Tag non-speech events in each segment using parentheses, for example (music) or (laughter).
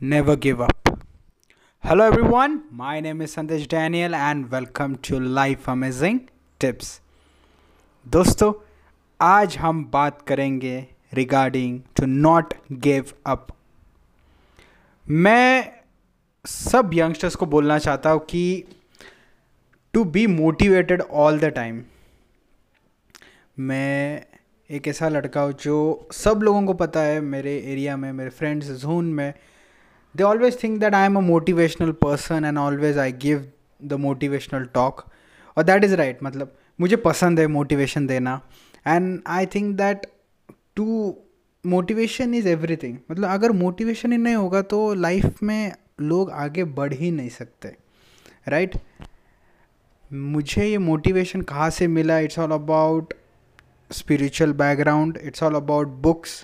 never give up. Hello everyone, my name is Sandesh Daniel and welcome to Life Amazing Tips. दोस्तों आज हम बात करेंगे regarding to not give up मैं सब यंगस्टर्स को बोलना चाहता हूँ कि to be motivated all the time मैं एक ऐसा लड़का हूँ जो सब लोगों को पता है मेरे एरिया में मेरे फ्रेंड्स जोन में they always think that I am a motivational person and always I give the motivational talk और दैट इज़ राइट मतलब मुझे पसंद है मोटिवेशन देना। And I think that to motivation is everything मतलब अगर मोटिवेशन ही नहीं होगा तो लाइफ में लोग आगे बढ़ ही नहीं सकते। Right right? मुझे ये मोटिवेशन कहाँ से मिला? It's all about spiritual background. It's all about books.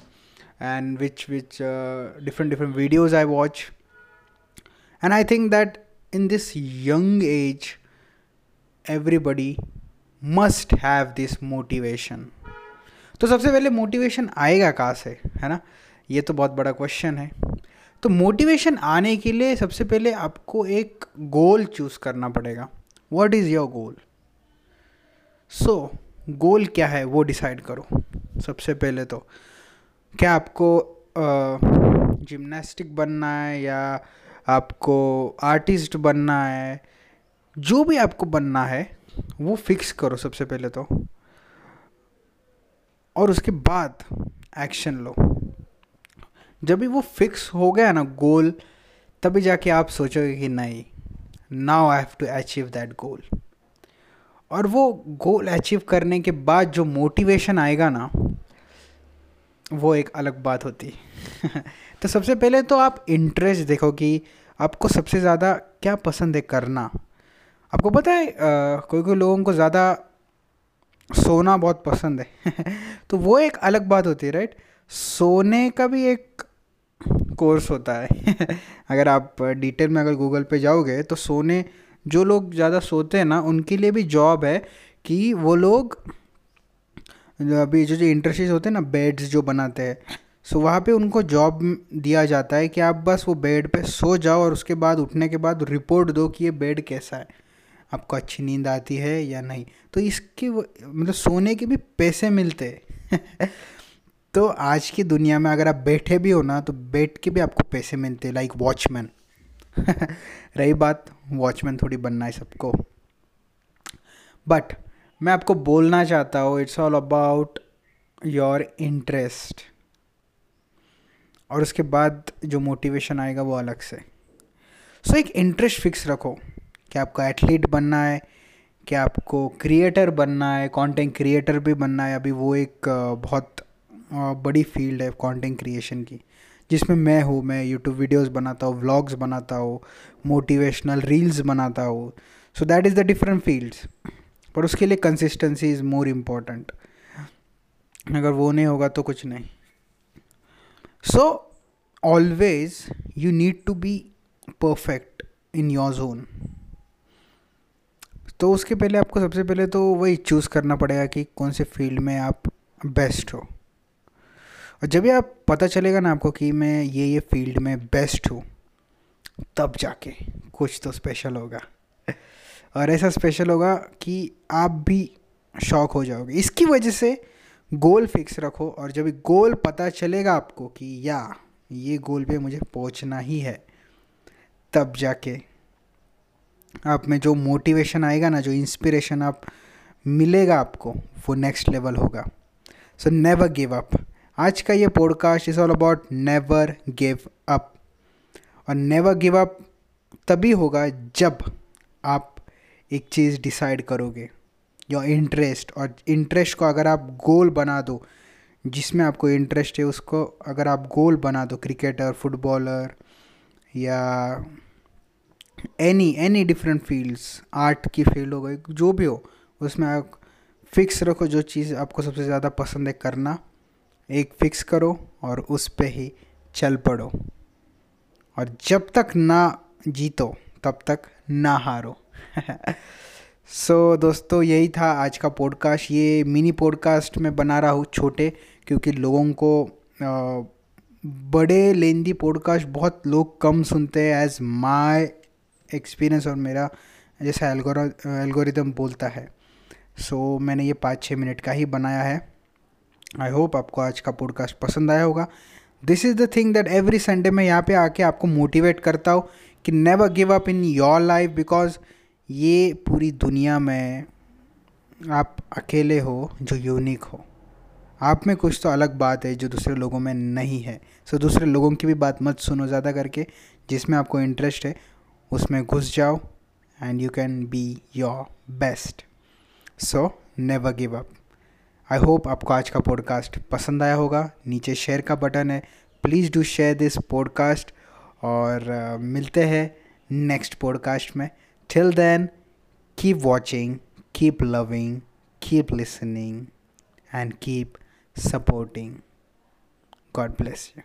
And which which uh, different different videos i watch and i think that in this young age everybody must have this motivation तो सबसे पहले motivation आएगा कहाँ से है ना ये तो बहुत बड़ा क्वेश्चन है तो मोटिवेशन आने के लिए सबसे पहले आपको एक गोल चूज़ करना पड़ेगा what is your goal so goal क्या है वो डिसाइड करो सबसे पहले तो क्या आपको जिम्नास्टिक बनना है या आपको आर्टिस्ट बनना है, जो भी आपको बनना है, वो फिक्स करो सबसे पहले तो। और उसके बाद एक्शन लो। जब भी वो फिक्स हो गया ना गोल तभी जाके आप सोचोगे कि नहीं now I have to achieve that goal और वो गोल अचीव करने के बाद जो मोटिवेशन आएगा ना वो एक अलग बात होती। (laughs) तो सबसे पहले तो आप इंटरेस्ट देखो कि आपको सबसे ज़्यादा क्या पसंद है करना। आपको पता है आ, कोई कोई लोगों को ज़्यादा सोना बहुत पसंद है। (laughs) तो वो एक अलग बात होती है राइट सोने का भी एक कोर्स होता है। (laughs) अगर आप डिटेल में अगर गूगल पे जाओगे तो सोने जो लोग ज़्यादा सोते हैं ना उनके लिए भी जॉब है कि वो लोग अभी जो जो इंडस्ट्रीज़ होते हैं ना बेड्स जो बनाते हैं सो वहाँ पे उनको जॉब दिया जाता है कि आप बस वो बेड पे सो जाओ और उसके बाद उठने के बाद रिपोर्ट दो कि ये बेड कैसा है। आपको अच्छी नींद आती है या नहीं? तो इसके मतलब सोने के भी पैसे मिलते (laughs) तो आज की दुनिया में अगर आप बैठे भी हो ना तो बैठ के भी आपको पैसे मिलते लाइक वॉचमैन (laughs) रही बात वॉचमैन थोड़ी बनना है सबको। बट मैं आपको बोलना चाहता हूँ it's all about your interest और उसके बाद जो मोटिवेशन आएगा वो अलग से. सो so, एक इंटरेस्ट फिक्स रखो कि आपको एथलीट बनना है कि आपको क्रिएटर बनना है कंटेंट क्रिएटर भी बनना है. अभी वो एक बहुत बड़ी फ़ील्ड है कंटेंट क्रिएशन की जिसमें मैं हूँ मैं यूट्यूब वीडियोज़ बनाता हूँ व्लॉग्स बनाता हूँ मोटिवेशनल रील्स बनाता हूँ. So that is the different fields पर उसके लिए कंसिस्टेंसी इज़ मोर इंपॉर्टेंट अगर वो नहीं होगा तो कुछ नहीं. So always you need to be perfect in your zone तो उसके पहले आपको सबसे पहले तो वही चूज़ करना पड़ेगा कि कौन से फ़ील्ड में आप बेस्ट हो. और जब भी आप पता चलेगा ना आपको कि मैं ये ये फ़ील्ड में बेस्ट हूँ, तब जाके कुछ तो स्पेशल होगा. और ऐसा स्पेशल होगा कि आप भी शौक हो जाओगे। इसकी वजह से गोल फिक्स रखो और जब गोल पता चलेगा आपको कि या, ये गोल पे मुझे पहुँचना ही है, तब जाके आप में जो मोटिवेशन आएगा ना, जो इंस्पिरेशन आप, मिलेगा आपको, वो नेक्स्ट लेवल होगा। सो नेवर गिव अप आज का ये podcast is all about never give up और नेवर गिव अप तभी होगा जब आप एक चीज़ डिसाइड करोगे। योर इंटरेस्ट और इंटरेस्ट को अगर आप गोल बना दो, जिसमें आपको इंटरेस्ट है, उसको अगर आप गोल बना दो क्रिकेटर फुटबॉलर या any any different fields art की फ़ील्ड हो गई, जो भी हो, उसमें आप फिक्स रखो जो चीज़ आपको सबसे ज़्यादा पसंद है करना। एक फिक्स करो और उस पर ही चल पड़ो। और जब तक ना जीतो, तब तक ना हारो। सो (laughs) so, दोस्तों यही था आज का पॉडकास्ट ये मिनी पॉडकास्ट मैं बना रहा हूँ छोटे क्योंकि लोगों को आ, बड़े लेंदी पॉडकास्ट बहुत लोग कम सुनते हैं एज माई एक्सपीरियंस और मेरा जैसा एल्गोर एल्गोरिदम बोलता है। सो so, मैंने ये पाँच छः मिनट का ही बनाया है। आई होप आपको आज का पॉडकास्ट पसंद आया होगा। This is the thing that every Sunday मैं यहाँ पे आके आपको मोटिवेट करता हूँ कि never give up in your life because ये पूरी दुनिया में आप अकेले हो जो यूनिक हो। आप में कुछ तो अलग बात है जो दूसरे लोगों में नहीं है। सो दूसरे लोगों की भी बात मत सुनो ज़्यादा करके जिसमें आपको इंटरेस्ट है उसमें घुस जाओ and you can be your best so never give up I hope आपको आज का पॉडकास्ट पसंद आया होगा। नीचे शेयर का बटन है। Please do share this podcast और uh, मिलते हैं नेक्स्ट पॉडकास्ट में। Till then, keep watching, keep loving, keep listening, and keep supporting. God bless you.